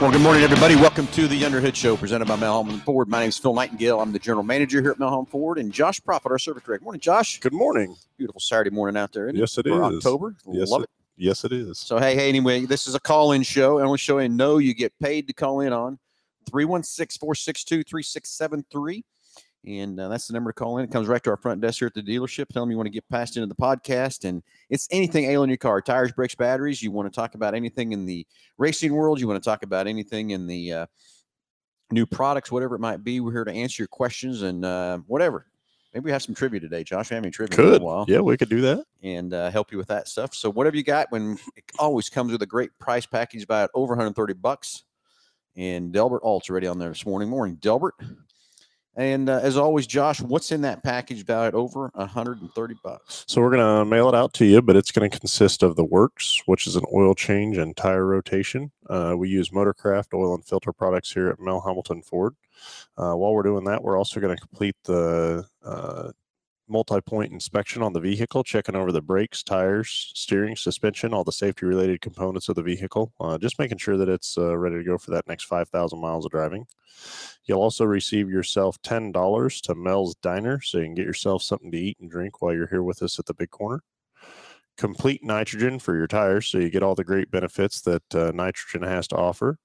Well, good morning, everybody. Welcome to the Underhood Show presented by Mel Hambelton Ford. My name is Phil Nightingale. I'm the general manager here at Mel Hambelton Ford, and Josh Profit, our service director. Morning, Josh. Good morning. Beautiful Saturday morning out there. isn't Yes, it For is. October. Yes, Love it, it. yes, it is. So, hey, hey, anyway, this is a call in show. I want to show you know you get paid to call in on 316 462 3673. And uh, that's the number to call in. It comes right to our front desk here at the dealership. Tell them you want to get passed into the podcast. And it's anything ailing your car tires, brakes, batteries. You want to talk about anything in the racing world. You want to talk about anything in the uh, new products, whatever it might be. We're here to answer your questions and uh, whatever. Maybe we have some trivia today, Josh. We haven't any trivia in a Could. while Yeah, we could do that. and uh, help you with that stuff. So whatever you got, when it always comes with a great price package, about over 130 bucks. And Delbert Alt's already on there this morning. Morning, Delbert. And uh, as always, Josh, what's in that package valued over 130 bucks? So we're going to mail it out to you, but it's going to consist of the works, which is an oil change and tire rotation. Uh, we use Motorcraft oil and filter products here at Mel Hambelton Ford. Uh, while we're doing that, we're also going to complete the uh, multi-point inspection on the vehicle, checking over the brakes, tires, steering, suspension, all the safety-related components of the vehicle, uh, just making sure that it's uh, ready to go for that next 5,000 miles of driving. You'll also receive yourself $10 to Mel's Diner so you can get yourself something to eat and drink while you're here with us at the Big Corner. Complete nitrogen for your tires so you get all the great benefits that uh, nitrogen has to offer.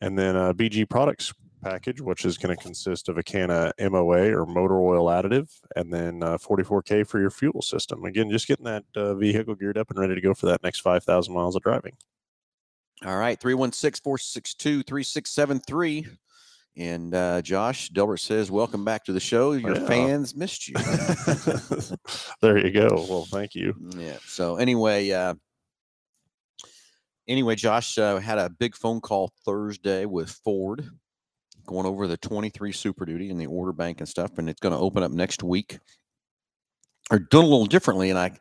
And then a BG Products package, which is going to consist of a can of MOA or motor oil additive and then uh, 44K for your fuel system. Again, just getting that uh, vehicle geared up and ready to go for that next 5,000 miles of driving. All right, 316 462 3673. And uh, Josh, Delbert says, Welcome back to the show. Your Yeah. fans missed you. there you go. Well, thank you. Yeah. So anyway, uh, anyway, Josh uh, had a big phone call Thursday with Ford, going over the 23 Super Duty and the order bank and stuff, and it's going to open up next week. Are done a little differently, and I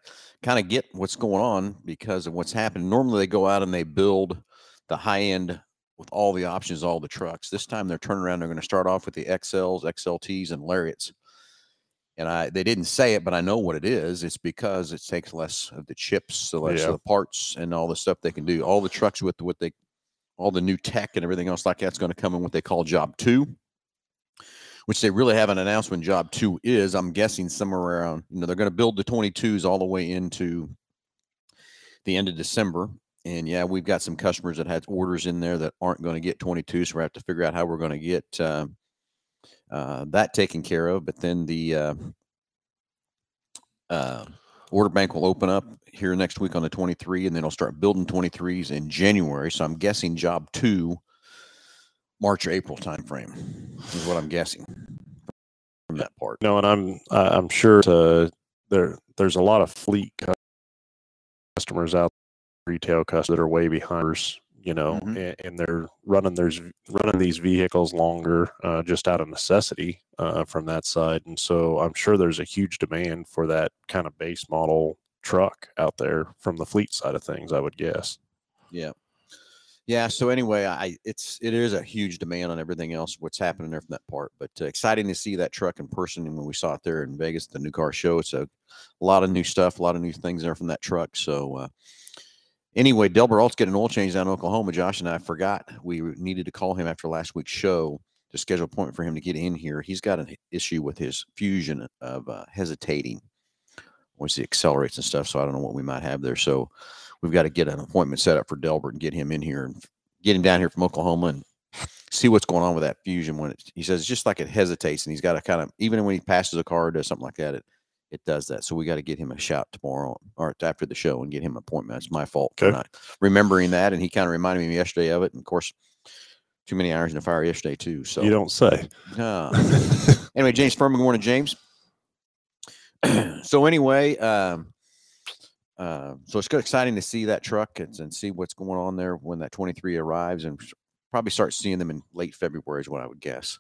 kind of get what's going on because of what's happened. Normally, they go out and they build the high end with all the options, all the trucks. This time, they're turning around. They're going to start off with the XLs, XLTs, and Lariats and I they didn't say it, but I know what it is. It's because it takes less of the chips, so less Yeah. of the parts, and all the stuff they can do. All the trucks with what they, all the new tech and everything else like that's going to come in what they call Job Two, which they really haven't announced when Job Two is. I'm guessing somewhere around. You know, they're going to build the 22s all the way into the end of December. And yeah, we've got some customers that had orders in there that aren't going to get 22, so we have to figure out how we're going to get. Uh, uh, that taken care of. But then the uh, uh, order bank will open up here next week on the 23, and then I'll start building 23s in January. So I'm guessing job two, March or April timeframe is what I'm guessing from that part. No, and I'm I- I'm sure to, there there's a lot of fleet customers out retail customers that are way behind you know, Mhm. and, and they're running there's running these vehicles longer uh, just out of necessity uh, from that side, and so I'm sure there's a huge demand for that kind of base model truck out there from the fleet side of things. I would guess. Yeah. Yeah. So anyway, I it's it is a huge demand on everything else. What's happening there from that part, but uh, exciting to see that truck in person. And when we saw it there in Vegas, the new car show, it's a, a lot of new stuff, a lot of new things there from that truck. So uh, anyway, Delbert Alt's getting an oil change down in Oklahoma. Josh and I forgot we needed to call him after last week's show to schedule an appointment for him to get in here. He's got an issue with his fusion of uh, hesitating once he accelerates and stuff. So I don't know what we might have there. So we've got to get an appointment set up for Delbert and get him in here and get him down here from Oklahoma and see what's going on with that fusion. When it, he says it's just like it hesitates, and he's got to kind of even when he passes a car or does something like that, it it does that. So we got to get him a shout tomorrow or after the show and get him an appointment. It's my fault for Okay. not remembering that, and he kind of reminded me yesterday of it. And of course, too many irons in the fire yesterday too. So You don't say. uh, anyway, James Furman, good morning, James. so anyway, um, uh, so it's good, exciting to see that truck and, and see what's going on there when that 23 arrives, and probably start seeing them in late February is what I would guess.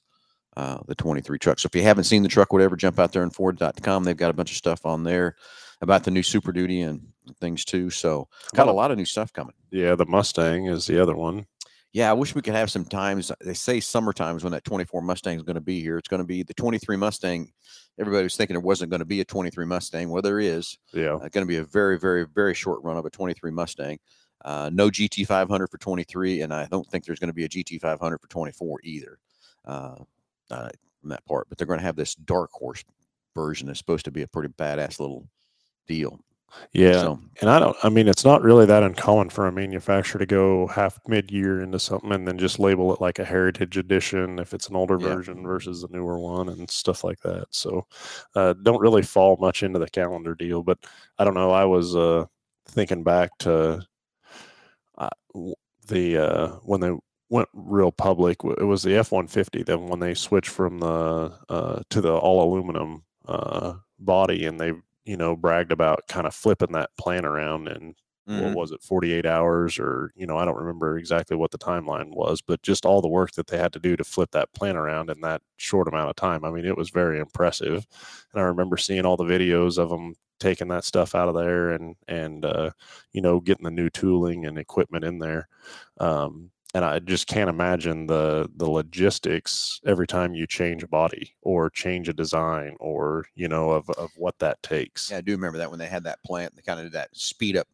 Uh, the 23 truck. So if you haven't seen the truck, whatever, jump out there on Ford.com. They've got a bunch of stuff on there about the new Super Duty and things too. So got a lot of new stuff coming. Yeah, the Mustang is the other one. Yeah, I wish we could have some times. They say summer times when that 24 Mustang is going to be here. It's going to be the 23 Mustang. Everybody was thinking there wasn't going to be a 23 Mustang. Well, there is. Yeah. Uh, going to be a very, very, very short run of a 23 Mustang. Uh, no GT500 for 23, and I don't think there's going to be a GT500 for 24 either. Uh, uh, from that part, but they're going to have this dark horse version that's supposed to be a pretty badass little deal. Yeah. So And I don't, I mean, it's not really that uncommon for a manufacturer to go half mid year into something and then just label it like a heritage edition if it's an older Yeah. version versus a newer one and stuff like that. So, uh, don't really fall much into the calendar deal. But I don't know. I was uh, thinking back to uh, the uh, when they went real public, it was the F 150. Then when they switched from the uh, to the all aluminum uh, body and they, you know, bragged about kind of flipping that plant around and mhm. what was it 48 hours or you know i don't remember exactly what the timeline was but just all the work that they had to do to flip that plant around in that short amount of time i mean it was very impressive and i remember seeing all the videos of them taking that stuff out of there and and uh, you know getting the new tooling and equipment in there um, and i just can't imagine the the logistics every time you change a body or change a design or you know of, of what that takes yeah, I do remember that when they had that plant, they kind of did that speed up,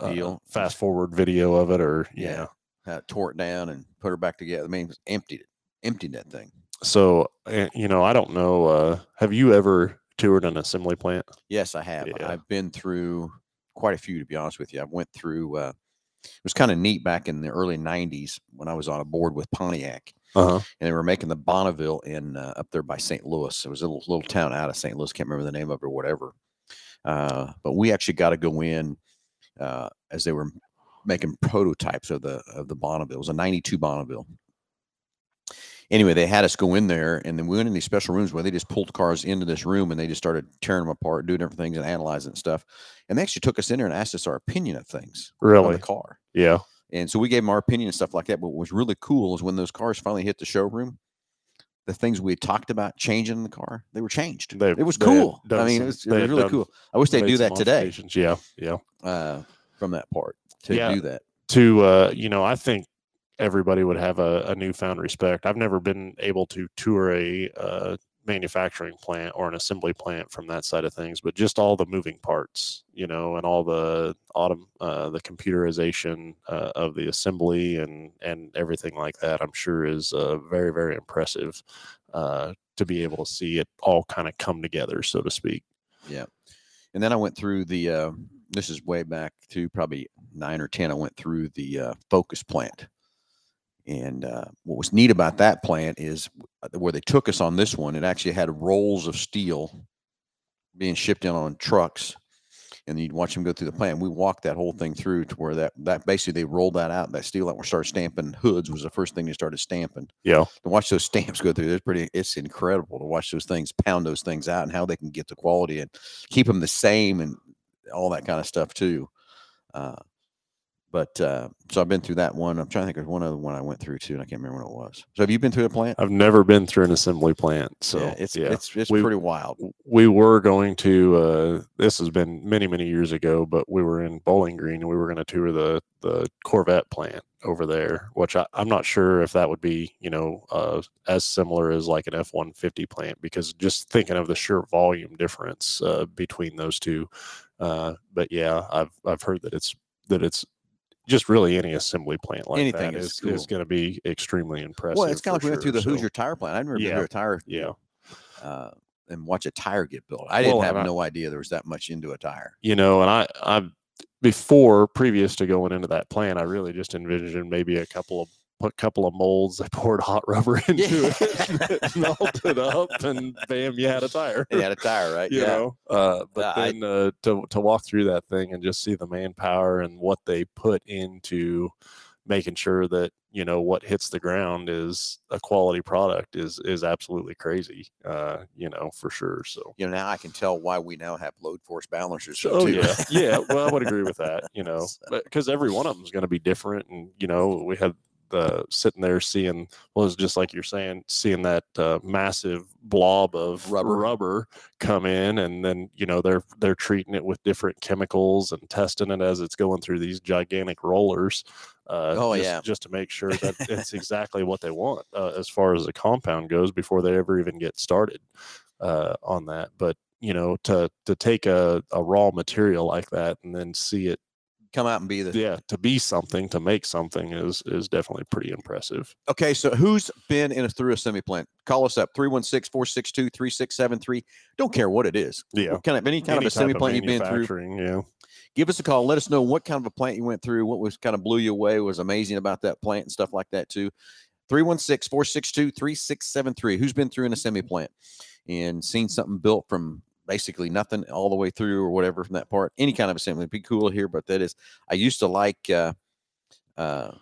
uh, deal. fast forward video of it or Yeah. yeah. uh, tore it down and put her back together. I mean, emptied it, emptied that thing. so uh, you know i don't know uh have you ever toured an assembly plant Yes, I have. Yeah. I've been through quite a few, to be honest with you. I went through. It was kind of neat back in the early '90s when I was on a board with Pontiac, uh-huh and they were making the Bonneville in uh, up there by St. Louis. It was a little, little town out of St. Louis. Can't remember the name of it or whatever. Uh, but we actually got to go in uh, as they were making prototypes of the of the Bonneville. It was a '92 Bonneville. Anyway, they had us go in there, and then we went in these special rooms where they just pulled cars into this room and they just started tearing them apart, doing different things, and analyzing and stuff. And they actually took us in there and asked us our opinion of things on really the car. yeah And so we gave them our opinion and stuff like that. But what was really cool is when those cars finally hit the showroom, the things we had talked about changing in the car, they were changed. They- it was cool. I mean, some- it was, it was really cool. I wish they'd do that today yeah yeah uh, from that part to Yeah. do that. to uh you know i think everybody would have a, a newfound respect i've never been able to tour a manufacturing plant or an assembly plant from that side of things but just all the moving parts you know and all the autumn uh, the computerization uh, of the assembly and and everything like that i'm sure is uh, very very impressive uh, to be able to see it all kind of come together so to speak Yeah, And then I went through the. Uh, this is way back to probably nine or ten. I went through the uh, Focus plant, and uh, what was neat about that plant is where they took us on this one. It actually had rolls of steel being shipped in on trucks, and you'd watch them go through the plant. We walked that whole thing through to where that that basically they rolled that out. That steel out, and started stamping hoods was the first thing they started stamping yeah to watch those stamps go through. It's pretty. It's incredible to watch those things pound those things out and how they can get the quality and keep them the same and all that kind of stuff too. Uh, but uh, so I've been through that one. I'm trying to think. There's one other one I went through too, and I can't remember what it was. So have you been through a plant? i've never been through an assembly plant so yeah, it's yeah. it's it's We- pretty wild. we were going to uh this has been many many years ago but we were in bowling green and we were going to tour the the corvette plant over there which I, i'm not sure if that would be you know uh as similar as like an f-150 plant because just thinking of the sheer volume difference uh between those two uh but yeah i've i've heard that it's that it's just really any assembly plant like Anything that is is, cool. is going to be extremely impressive Well, it's kind of like we went through the so, Hoosier tire plant. I remember Yeah. a tire. yeah Uh, and watch a tire get built. I didn't Well, have and I- no idea there was that much into a tire. you know, and I, I, before previous to going into that plan, I really just envisioned maybe a couple of a couple of molds. I poured hot rubber into it, it melted up, and bam, you had a tire. You had a tire, right? you know, uh, but Yeah, I- uh, to to walk through that thing and just see the manpower and what they put into making sure that you know what hits the ground is a quality product is is absolutely crazy. Uh, you know, for sure. So. You know, now I can tell why we now have load force balancers. Oh too. yeah, yeah. Well, I would agree with that. You know, So- because every one of them is going to be different, and you know, we had the sitting there seeing well, it's just like you're saying, seeing that uh, massive blob of Rubber. rubber come in, and then you know they're they're treating it with different chemicals and testing it as it's going through these gigantic rollers. Uh, Oh, just, yeah. just to make sure that it's exactly what they want uh, as far as the compound goes before they ever even get started uh, on that. But you know, to to take a, a raw material like that and then see it come out and be the yeah, to be something, to make something is is definitely pretty impressive. Okay, so who's been in a through a semi plant? Call us up 316-462-3673. Don't care what it is. Yeah. What kind of any kind Any of a semi plant you've been through. Yeah. Give us a call. Let us know what kind of a plant you went through, what was kind of blew you away, was amazing about that plant and stuff like that too. 316-462-3673. Who's been through in a semi plant and seen something built from basically nothing all the way through or whatever from that part? Any kind of assembly. It'd be cool here, but that is I used to like uh uh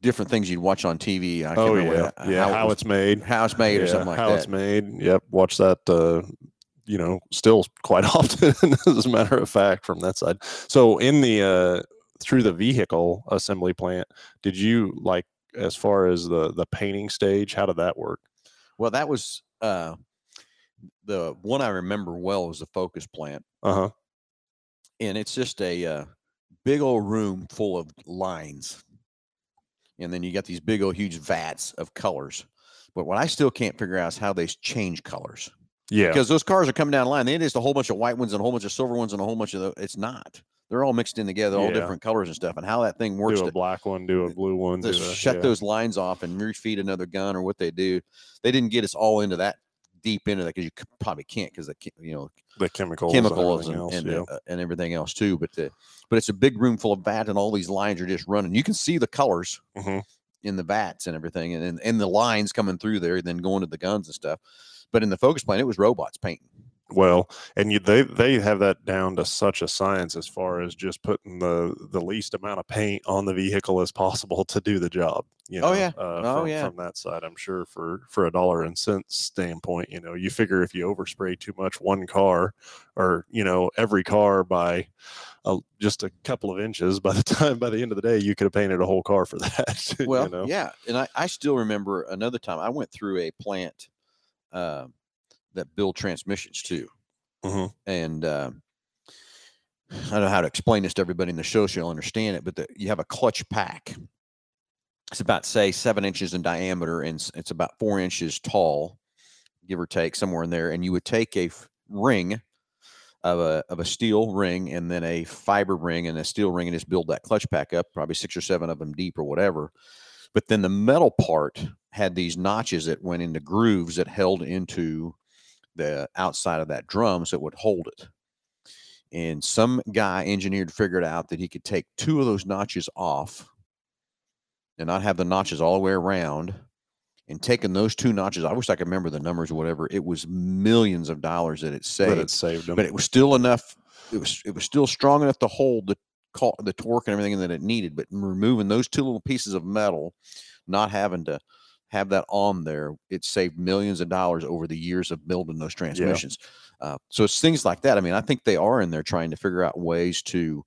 different things you'd watch on TV. I can't Oh remember yeah, what- yeah. it How, was- it's made, how it's made or something like how that. it's made. Yep. Watch that. Uh, you know, still quite often, as a matter of fact, from that side. So in the uh, through the vehicle assembly plant, did you like as far as the the painting stage? How did that work? Well, that was uh the one I remember well was the Focus plant. Uh huh. and it's just a uh, big old room full of lines and then you got these big old huge vats of colors but what i still can't figure out is how they change colors Yeah. because those cars are coming down the line they just a whole bunch of white ones and a whole bunch of silver ones and a whole bunch of the, it's not they're all mixed in together all Yeah. different colors and stuff and how that thing works Do a to, black one, do a blue one, to shut yeah. those lines off and refeed another gun or what they do they didn't get us all into that deep into that because you probably can't because the you know the chemicals, chemicals and, and, everything and, else, uh, and everything else too. But the, but it's a big room full of vat, and all these lines are just running. You can see the colors Mhm. in the vats and everything, and, and the lines coming through there, then going to the guns and stuff. But in the focus plant, it was robots painting. Well, and you, they they have that down to such a science as far as just putting the the least amount of paint on the vehicle as possible to do the job. You know, Oh, yeah. uh, Oh, from, yeah. from that side, I'm sure for for a dollar and cents standpoint, you know, you figure if you overspray too much one car, or you know every car by a, just a couple of inches, by the time by the end of the day, you could have painted a whole car for that. you Well, know? yeah, and I, I still remember another time I went through a plant um that built transmissions too, Mhm. and um, I don't know how to explain this to everybody in the show so you'll understand it. But the, you have a clutch pack. It's about say seven inches in diameter and it's about four inches tall, give or take somewhere in there. And you would take a f- ring of a of a steel ring and then a fiber ring and a steel ring and just build that clutch pack up, probably six or seven of them deep or whatever. But then the metal part had these notches that went into grooves that held into the outside of that drum so it would hold it. And some guy engineered figured out that he could take two of those notches off and not have the notches all the way around. And taking those two notches, I wish I could remember the numbers or whatever. It was millions of dollars that it but saved it saved them. but it was still enough. It was it was still strong enough to hold the the torque and everything that it needed. But removing those two little pieces of metal, not having to have that on there, it saved millions of dollars over the years of building those transmissions. Uh, so it's things like that. I mean, I think they are in there trying to figure out ways to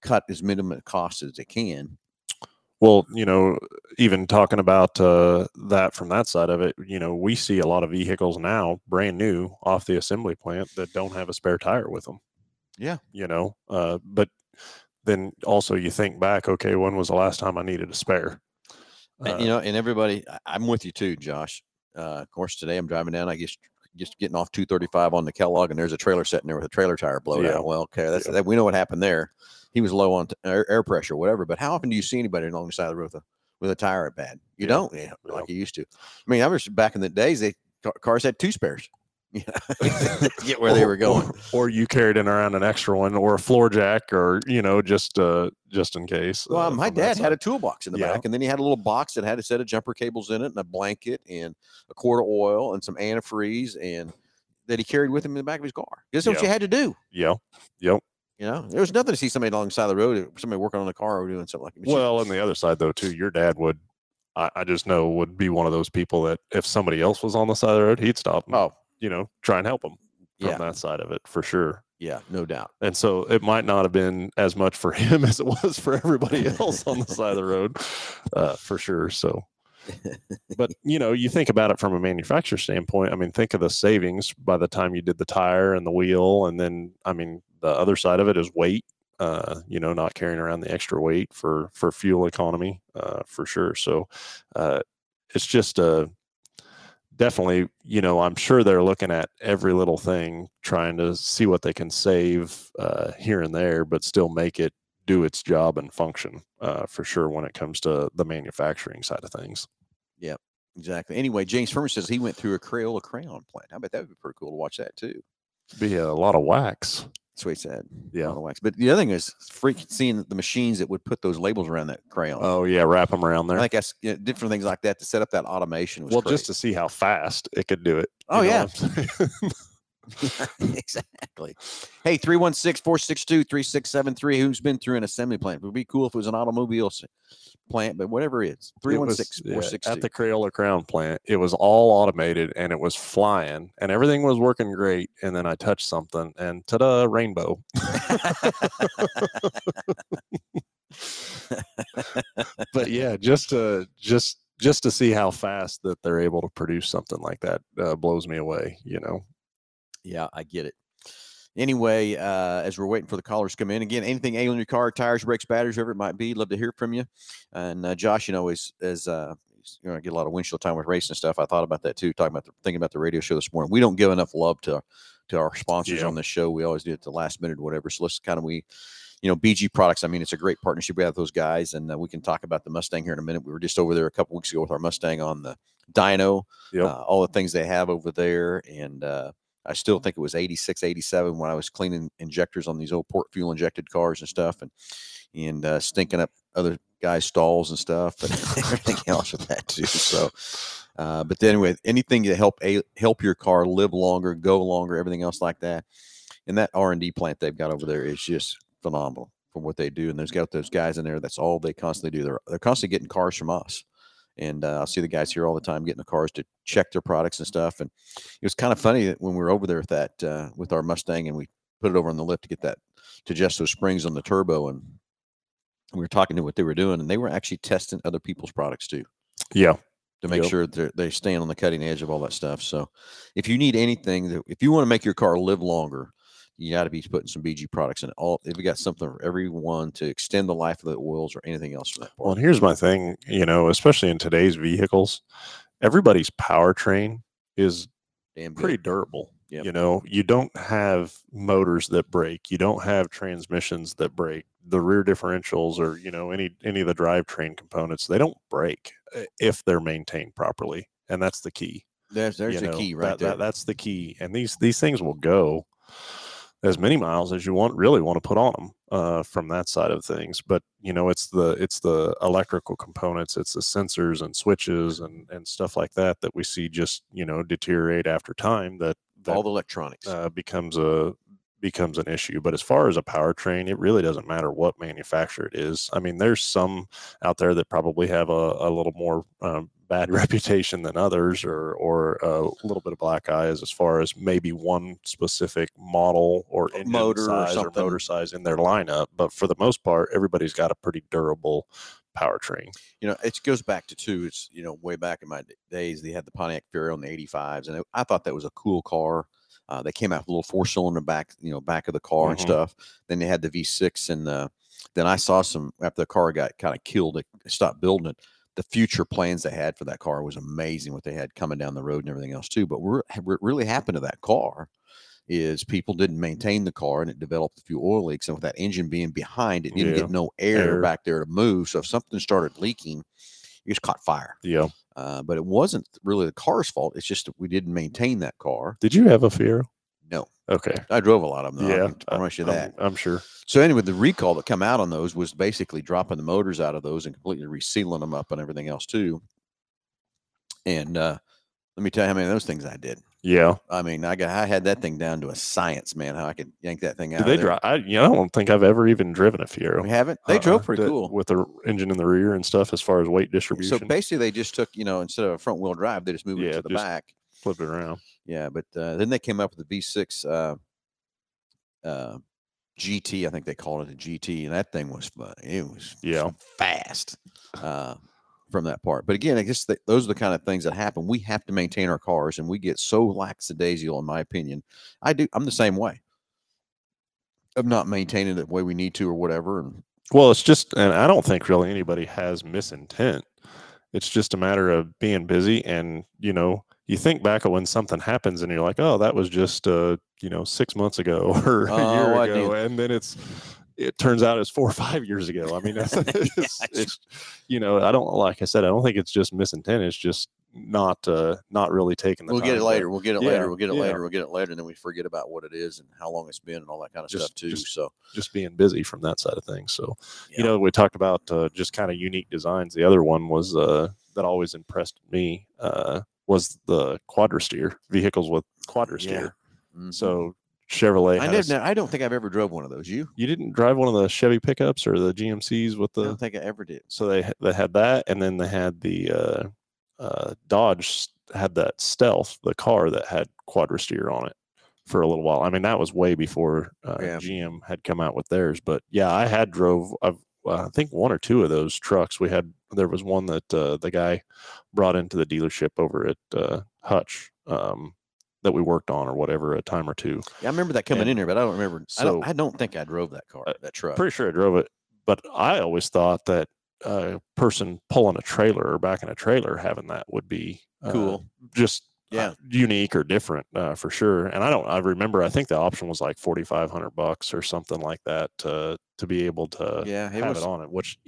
cut as minimum cost as they can. Well, you know, even talking about uh, that from that side of it, you know, we see a lot of vehicles now, brand new, off the assembly plant that don't have a spare tire with them. Yeah. You know, uh, but then also you think back, okay, when was the last time I needed a spare? Uh, you know, and everybody, I'm with you too, Josh. Uh, of course, today I'm driving down. I guess just getting off 235 on the Kellogg, and there's a trailer sitting there with a trailer tire blowed Yeah. out. Well, okay, that's Yeah. that. We know what happened there. He was low on t- air, air pressure, whatever. But how often do you see anybody along the side of the road with a with a tire bad? You Yeah. don't, yeah, Yeah. like you used to. I mean, I was back in the days. They cars had two spares. Yeah, get where they were going. or, or you carried in around an extra one, or a floor jack, or you know, just uh, just in case. Well, uh, my dad had a toolbox in the Yeah. back, and then he had a little box that had a set of jumper cables in it, and a blanket, and a quart of oil, and some antifreeze, and that he carried with him in the back of his car. This is what you had to do. Yeah. Yep. You know, there was nothing to see somebody along the side of the road, somebody working on the car or doing something like that. Well, on the other side though, too, your dad would. I, I just know would be one of those people that if somebody else was on the side of the road, he'd stop and oh, you know try and help them from yeah, that side of it for sure. yeah, no doubt. And so it might not have been as much for him as it was for everybody else on the side of the road, uh, for sure. So, but you know, you think about it from a manufacturer standpoint. I mean, think of the savings by the time you did the tire and the wheel, and then I mean, the other side of it is weight. Uh, you know, not carrying around the extra weight for for fuel economy, uh, for sure. So, uh, it's just a definitely, you know, I'm sure they're looking at every little thing, trying to see what they can save uh, here and there, but still make it do its job and function uh, for sure when it comes to the manufacturing side of things. Yeah, exactly. Anyway, James Furman says he went through a Crayola crayon plant. I bet that would be pretty cool to watch that too. Be a lot of wax. That's what he said. Yeah. Lot of wax. But the other thing is freaking seeing the machines that would put those labels around that crayon. Oh yeah, wrap them around I there. think that's you know, different things like that to set up that automation. Well, crazy. just to see how fast it could do it. Oh, yeah. what I'm saying? exactly. Hey, 316 462 3673. Who's been through an assembly plant? It would be cool if it was an automobile plant, but whatever it is. It was, 316 yeah, 462. at the Crayola Crown plant. It was all automated and it was flying and everything was working great. And then I touched something and ta-da, rainbow. but yeah, just to just just to see how fast that they're able to produce something like that uh, blows me away. You know. Yeah, I get it. Anyway, uh, as we're waiting for the callers to come in, again, anything ailing your car, tires, brakes, batteries, whatever it might be, love to hear from you. And uh, Josh, you know, is as uh, you know, I get a lot of windshield time with racing and stuff. I thought about that too, talking about the, thinking about the radio show this morning. We don't give enough love to to our sponsors Yeah. on this show. We always do it at the last minute or whatever. So let's kind of we, you know, BG products. I mean, it's a great partnership we have with those guys, and uh, we can talk about the Mustang here in a minute. We were just over there a couple weeks ago with our Mustang on the dyno Yep. uh, all the things they have over there. And uh, I still think it was 86, 87 when I was cleaning injectors on these old port fuel injected cars and stuff and, and uh, stinking up other guys' stalls and stuff and everything else with that too. So, uh, but then anyway, anything to help a, help your car live longer, go longer, everything else like that. And that R and D plant they've got over there is just phenomenal for what they do. And there's got those guys in there. That's all they constantly do. They're they're constantly getting cars from us. And uh, I'll see the guys here all the time getting the cars to check their products and stuff. And it was kind of funny that when we were over there with that uh, with our Mustang and we put it over on the lift to get that to adjust those springs on the turbo and we were talking to what they were doing and they were actually testing other people's products too Yeah. to make Yep. sure they're, they stand on the cutting edge of all that stuff. So if you need anything that if you want to make your car live longer, you got to be putting some BG products in. All if we got something for everyone to extend the life of the oils or anything else for that Well, and here's my thing, you know, especially in today's vehicles, everybody's powertrain is Damn good. pretty durable. Yep. You know, you don't have motors that break. You don't have transmissions that break. The rear differentials or you know any any of the drivetrain components, they don't break uh, if they're maintained properly, and that's the key. There's there's you the know, key right that- there. that- that's the key, and these these things will go as many miles as you want really want to put on them uh, from that side of things. But you know, it's the it's the electrical components, it's the sensors and switches and and stuff like that that we see just you know deteriorate after time. That that all the electronics. uh, becomes a becomes an issue. But as far as a powertrain, it really doesn't matter what manufacturer it is. I mean, there's some out there that probably have a, a little more um, bad reputation than others, or or a little bit of black eyes as far as maybe one specific model or engine motor size or, something. motor size in their lineup. But for the most part, everybody's got a pretty durable powertrain. you know, it goes back to two. It's you know, way back in my days, they had the Pontiac Fiero and the '85s, and it, I thought that was a cool car. Uh, they came out with a little four cylinder back, you know, back of the car and Mhm. stuff. Then they had the V6, and uh, then I saw some after the car got kind of killed. They stopped building it. The future plans they had for that car was amazing. What they had coming down the road and everything else too. But what really happened to that car is people didn't maintain the car and it developed a few oil leaks. And with that engine being behind, it didn't Yeah. get no air, Air. back there to move. So if something started leaking, it just caught fire. Yeah. Uh, but it wasn't really the car's fault. It's just we didn't maintain that car. Did you have a Fiero? Okay. I drove a lot of them. Though. I yeah. can promise you I'm- I'm sure. So anyway, the recall that come out on those was basically dropping the motors out of those and completely resealing them up and everything else too. And uh, let me tell you how many of those things I did. Yeah. I mean, I got I had that thing down to a science, man. How I could yank that thing out. Did they drive? I, you know, I don't think I've ever even driven a Fiero. We haven't. They Uh-uh, drove pretty that- cool. with the engine in the rear and stuff as far as weight distribution. So basically, they just took you know instead of a front wheel drive, they just moved it to the back. flip it around. Yeah, but uh, then they came up with the V6 uh, uh, GT. I think they called it a GT, and that thing was fun. It was Yeah. fast uh, from that part. But again, I guess th- those are the kind of things that happen. We have to maintain our cars, and we get so lackadaisical, in my opinion. I do. I'm the same way. Of not maintaining it the way we need to, or whatever. And Well, it's just, and I don't think really anybody has misintent. It's just a matter of being busy, and you know, you think back of when something happens, and you're like, "Oh, that was just, uh, you know, six months ago or a Oh, year I ago," do. and then it's it turns out it's four or five years ago. I mean, it's, it's, it's you know, I don't like I said, I don't think it's just misintent. It's just not uh not really taking the We'll get it later. We'll get it Yeah, later. We'll get it yeah. later. We'll get it later, and then we forget about what it is and how long it's been and all that kind of stuff too. just- so just being busy from that side of things. So Yeah. you know, we talked about uh, just kind of unique designs. The other one was uh that always impressed me uh was the Quadrasteer vehicles with Quadrasteer. mhm. So Chevrolet. I a never, I don't think I've ever drove one of those. You? you didn't drive one of the Chevy pickups or the GMCs with the? I don't think I ever did. so they they had that and then they had the uh uh dodge had that stealth the car that had Quadrasteer on it for a little while i mean that was way before uh, Yeah. gm had come out with theirs but yeah i had drove i've i think one or two of those trucks we had there was one that uh, the guy brought into the dealership over at uh, hutch um that we worked on or whatever a time or two Yeah, I remember that coming And in here, but I don't remember. I don't. I don't think I drove that car, Uh, that truck. pretty sure I drove it, but I always thought that a person pulling a trailer or backing a trailer having that would be uh, Cool. just Yeah. uh, unique or different uh, for sure. And I don't, I remember, I think the option was like forty five hundred bucks or something like that to to be able to Yeah, it have was. it on it, which.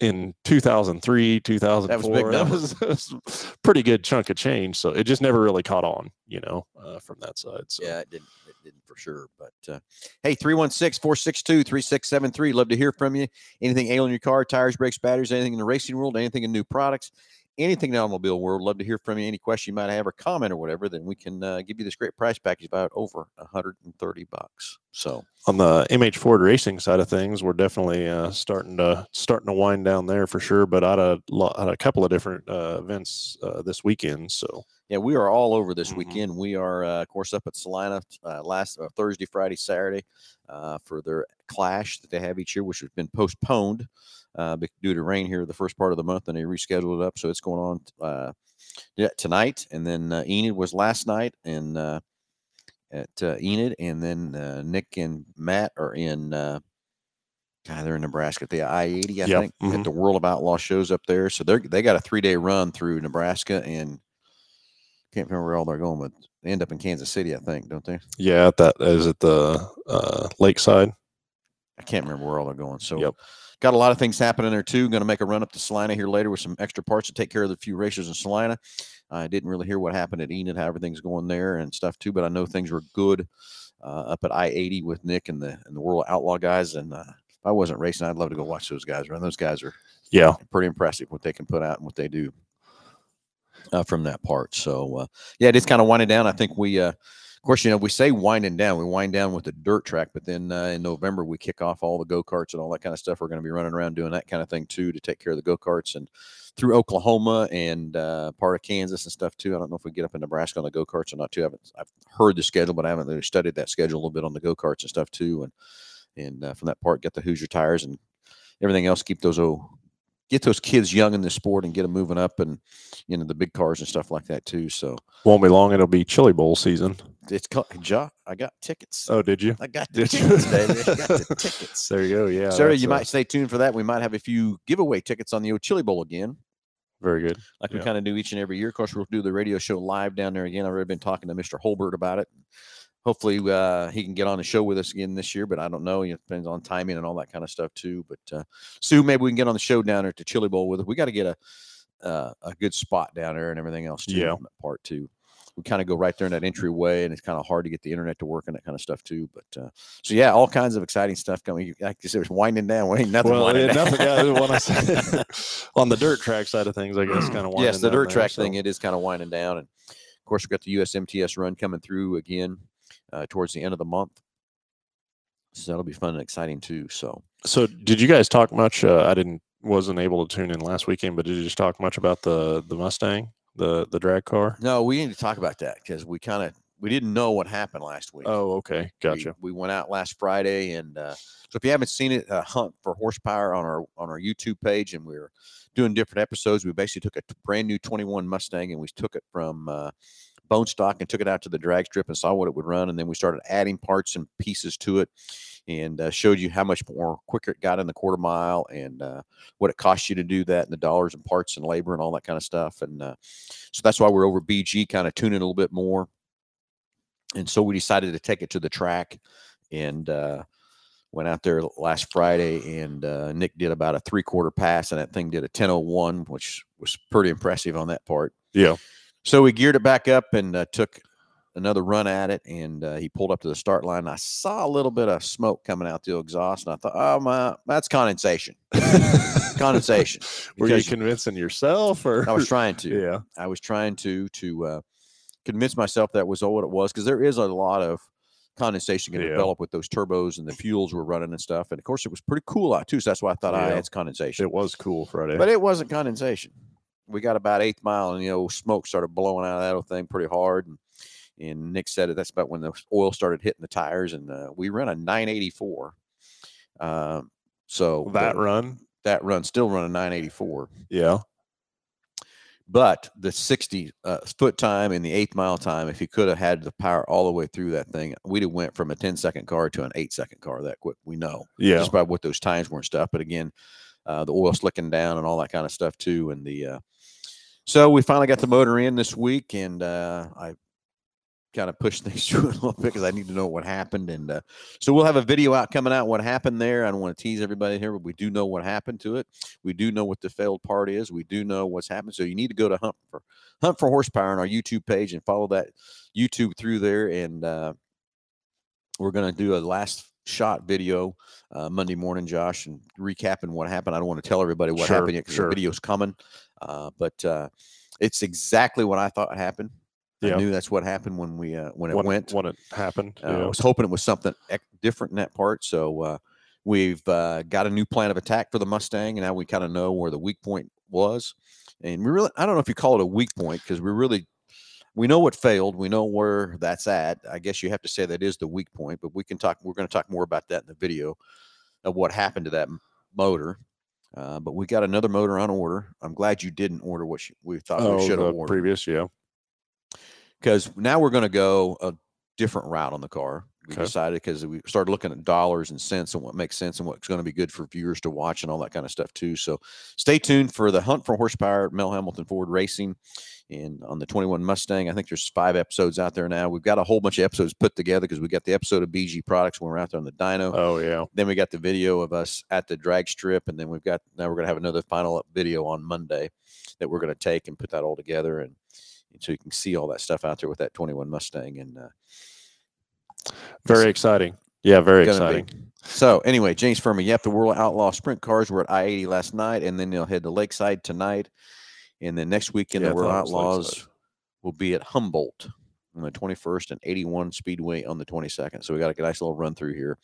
In 2003, 2004, that was, that was a pretty good chunk of change. So it just never really caught on, you know, uh, from that side. So Yeah, it didn't. It didn't for sure. But uh, hey, 316 462 3673. Love to hear from you. Anything ailing your car, tires, brakes, batteries, anything in the racing world, anything in new products, anything in the automobile world. Love to hear from you. Any question you might have or comment or whatever, then we can uh, give you this great price package about over 130 bucks. So, on the MH Ford racing side of things, we're definitely uh, starting to starting to wind down there for sure. But I had a, a couple of different uh, events uh, this weekend, so yeah, we are all over this Mhm. weekend. We are, uh, of course, up at Salina uh, last uh, Thursday, Friday, Saturday uh, for their clash that they have each year, which has been postponed uh, due to rain here the first part of the month, and they rescheduled it up. So it's going on uh, yeah, tonight, and then uh, Enid was last night, and uh, at uh, Enid, and then uh, Nick and Matt are in. Uh, God, they're in Nebraska at the I eighty, I Yep, think, mhm. at the World of Outlaw shows up there. So they're they got a three day run through Nebraska and can't remember where all they're going, but they end up in Kansas City, I think, don't they? yeah, that is at the uh, lakeside. I can't remember where all they're going. So Yep. Got a lot of things happening there too. Going to make a run up to Salina here later with some extra parts to take care of the few racers in Salina. I didn't really hear what happened at Enid, how everything's going there and stuff too, but I know things were good uh, up at I eighty with Nick and the and the World Outlaw guys. And uh, if I wasn't racing, I'd love to go watch those guys run. Those guys are Yeah, pretty impressive what they can put out and what they do uh, from that part. So uh, yeah, it is kind of winding down. I think we, uh, of course, you know, we say winding down. We wind down with the dirt track, but then uh, in November we kick off all the go karts and all that kind of stuff. We're going to be running around doing that kind of thing too to take care of the go karts and through Oklahoma and uh, part of Kansas and stuff too. I don't know if we get up in Nebraska on the go karts or not too. I haven't I've heard the schedule, but I haven't really studied that schedule a little bit on the go karts and stuff too. And and uh, from that part, get the Hoosier tires and everything else. Keep those oh, get those kids young in the sport and get them moving up and you know the big cars and stuff like that too. So won't be long. It'll be Chili Bowl season. it's called Ja. I got tickets. Oh, did you? I got the Did you? tickets, baby. I got the tickets. There you go. Yeah, Sarah, you uh, might stay tuned for that. We might have a few giveaway tickets on the old Chili Bowl again, very good. like we kind of do each and every year. Of course, we'll do the radio show live down there again. I've already been talking to Mr. Holbert about it. Hopefully, uh, he can get on the show with us again this year, but I don't know. It depends on timing and all that kind of stuff too. But uh, Sue, maybe we can get on the show down there at the Chili Bowl with us. We got to get a uh, a good spot down there and everything else too. Yeah. part too. We kind of go right there in that entryway, and it's kind of hard to get the internet to work and that kind of stuff too. But uh, so yeah, all kinds of exciting stuff coming. Like you said, it's winding down. We ain't nothing. Well, winding yeah, down. nothing. Yeah, what I said on the dirt track side of things, I guess, kind of. winding. yes, the dirt track thing, it is kind of winding down. And of course, we've got the USMTS run coming through again uh, towards the end of the month. So that'll be fun and exciting too. So So, did you guys talk much? Uh, I didn't, wasn't able to tune in last weekend, but did you just talk much about the the Mustang, the the drag car? no, we need to talk about that because we kind of we didn't know what happened last week. Oh, okay, We- gotcha. We, went out last Friday, and uh, so if you haven't seen it, uh, hunt for horsepower on our on our YouTube page, and we are doing different episodes. We basically took a t- brand new 21 Mustang, and we took it from uh, bone stock and took it out to the drag strip and saw what it would run, and then we started adding parts and pieces to it, and uh, showed you how much more quicker it got in the quarter mile, and uh, what it cost you to do that, and the dollars and parts and labor and all that kind of stuff, and uh, so that's why we're over BG, kind of tuning a little bit more and so we decided to take it to the track and uh went out there last Friday, and uh, Nick did about a three quarter pass, and that thing did a 10:01, which was pretty impressive on that part. Yeah. So we geared it back up and uh, took another run at it, and uh, he pulled up to the start line. I saw a little bit of smoke coming out the exhaust, and I thought, "Oh my, that's condensation, condensation." Were you convincing yourself or I was trying to. Yeah. I was trying to to uh, convince myself that was all what it was because there is a lot of condensation to Yeah. develop with those turbos and the fuels were running and stuff. And of course, it was pretty cool out too. So that's why I thought, ah, Yeah. it's condensation. It was cool Friday. But it wasn't condensation. We got about eighth mile, and you know, smoke started blowing out of that old thing pretty hard. And, and Nick said it. That's about when the oil started hitting the tires, and uh, we ran a 984. Um, so that the- run. that run still running 984 Yeah. but the 60 uh, foot time and the eighth mile time if he could have had the power all the way through that thing we'd have went from a 10 second car to an 8 second car that quick we know Yeah. just by what those times were and stuff but again uh, the oil slicking down and all that kind of stuff too and the uh, so we finally got the motor in this week and uh, i kind of pushed things through a little bit because i need to know what happened and uh, so we'll have a video out coming out what happened there. I don't want to tease everybody here but we do know what happened to it. We do know what the failed part is. We do know what's happened. So you need to go to hunt for hunt for horsepower on our youtube page and follow that youtube through there and uh, we're going to do a last shot video uh, monday morning josh and recapping what happened. I don't want to tell everybody what Sure, happened yet because sure. the video's coming uh, but uh, it's exactly what i thought happened Yeah. i knew that's what happened when we uh, when it when, went when it happened. uh, I was hoping it was something different in that part. So uh, we've uh, got a new plan of attack for the Mustang, and now we kind of know where the weak point was. And we really, I don't know if you call it a weak point because we really, we know what failed. We know where that's at. I guess you have to say that is the weak point, but we can talk. We're going to talk more about that in the video of what happened to that motor. Uh, but we got another motor on order. I'm glad you didn't order what you, we thought oh, we should have ordered previous. Yeah. because now we're going to go a different route on the car. We Okay. decided because we started looking at dollars and cents and what makes sense and what's going to be good for viewers to watch and all that kind of stuff too. So stay tuned for the hunt for horsepower at Mel Hambelton Ford Racing and on the 21 Mustang. I think there's five episodes out there now. We've got a whole bunch of episodes put together because we got the episode of BG Products when we're out there on the dyno. Oh yeah. Then we got the video of us at the drag strip, and then we've got now we're going to have another final up video on Monday that we're going to take and put that all together, and, and so you can see all that stuff out there with that 21 Mustang. And uh, Very exciting. Yeah. Very gonna be- exciting. So anyway, James Furman, yep, the World Outlaw Sprint Cars were at I 80 last night, and then they'll head to Lakeside tonight, and then next weekend Yeah, the World thought it was Outlaws Lakeside. will be at Humboldt on the 21st and 81 Speedway on the 22nd. So we got a nice little run through here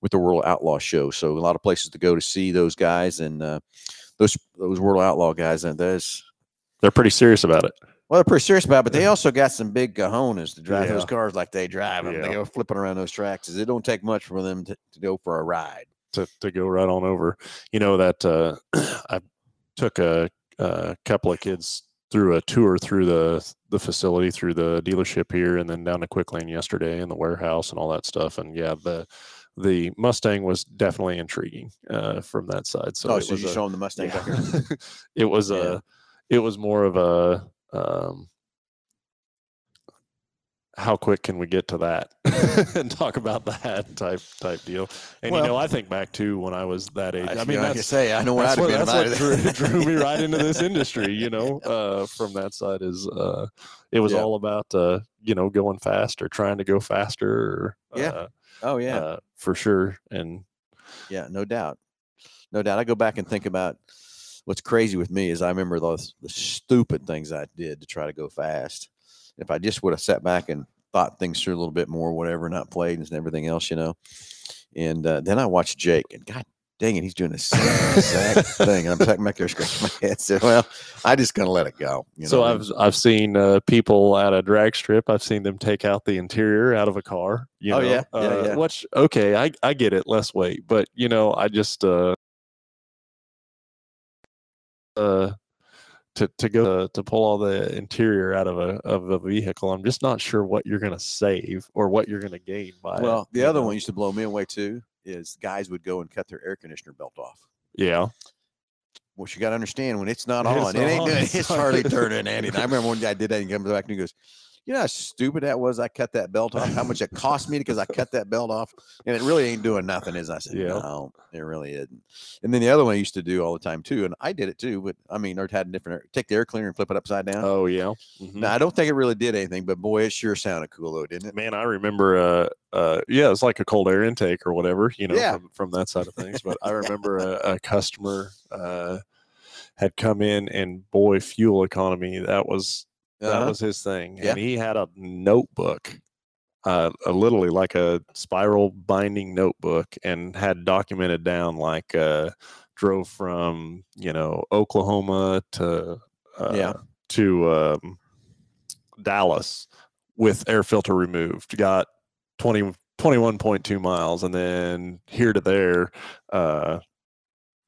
with the World Outlaw show. So a lot of places to go to see those guys and uh, those those World Outlaw guys. And those They're pretty serious about it. Well, they're pretty serious about, it, but they also got some big cojones to drive those cars like they drive them. They go flipping around those tracks. It don't take much for them to, to go for a ride. to, to go right on over. You know that uh, I took a, a couple of kids through a tour through the the facility, through the dealership here, and then down to Quick Lane yesterday in the warehouse and all that stuff. And yeah, the the Mustang was definitely intriguing uh, from that side. So oh, so you a- show them the Mustang yeah. it was Yeah. a it was more of a um, how quick can we get to that and talk about that type type deal and you know i think back to when i was that age i, I, mean I that's, say, I know what I'd what, been that's what drew, drew me right into this industry you know uh, from that side is uh, it was Yeah. all about uh, you know going fast or trying to go faster or Yeah. uh, Oh yeah, uh, for sure and yeah, no doubt, no doubt. I go back and think about what's crazy with me is I remember those the stupid things I did to try to go fast. If I just would have sat back and thought things through a little bit more, whatever, not played and everything else, you know. And uh, then I watched Jake, and God dang it, he's doing the same exact thing. And I'm sitting back there scratching my head. Said, "Well, I just gonna let it go." You so know mean? I've I've seen uh, people at a drag strip. I've seen them take out the interior out of a car. You Oh, know, yeah, yeah, uh, yeah. Which okay, I I get it, less weight, but you know, I just uh uh to to go to pull all the interior out of a of a vehicle. I'm just not sure what you're gonna save or what you're gonna gain by it, Well, the other know? one used to blow me away too. Is guys would go and cut their air conditioner belt off. Yeah, What you got to understand when it's not It's on, it ain't on, it's, hardly turning anything. I remember one guy did that and he comes back and he goes, You know how stupid that was? I cut that belt off. How much it cost me because I cut that belt off, and it really ain't doing nothing. Is I said, Yeah. no, it really isn't. And then the other one I used to do all the time too, and I did it too. But I mean, or had a different take the air cleaner and flip it upside down. Oh yeah. Mhm. Now I don't think it really did anything, but boy, it sure sounded cool though, didn't it? Man, I remember. Uh, uh, yeah, it's like a cold air intake or whatever, you know, Yeah. from, from that side of things. But I remember a, a customer uh, had come in, and boy, fuel economy that was that Uh-huh. was his thing, Yeah. and he had a notebook, uh, a literally like a spiral binding notebook, and had documented down like uh, drove from you know Oklahoma to uh, Yeah. to um, Dallas with air filter removed. Got 20, 21.2 miles, and then here to there uh,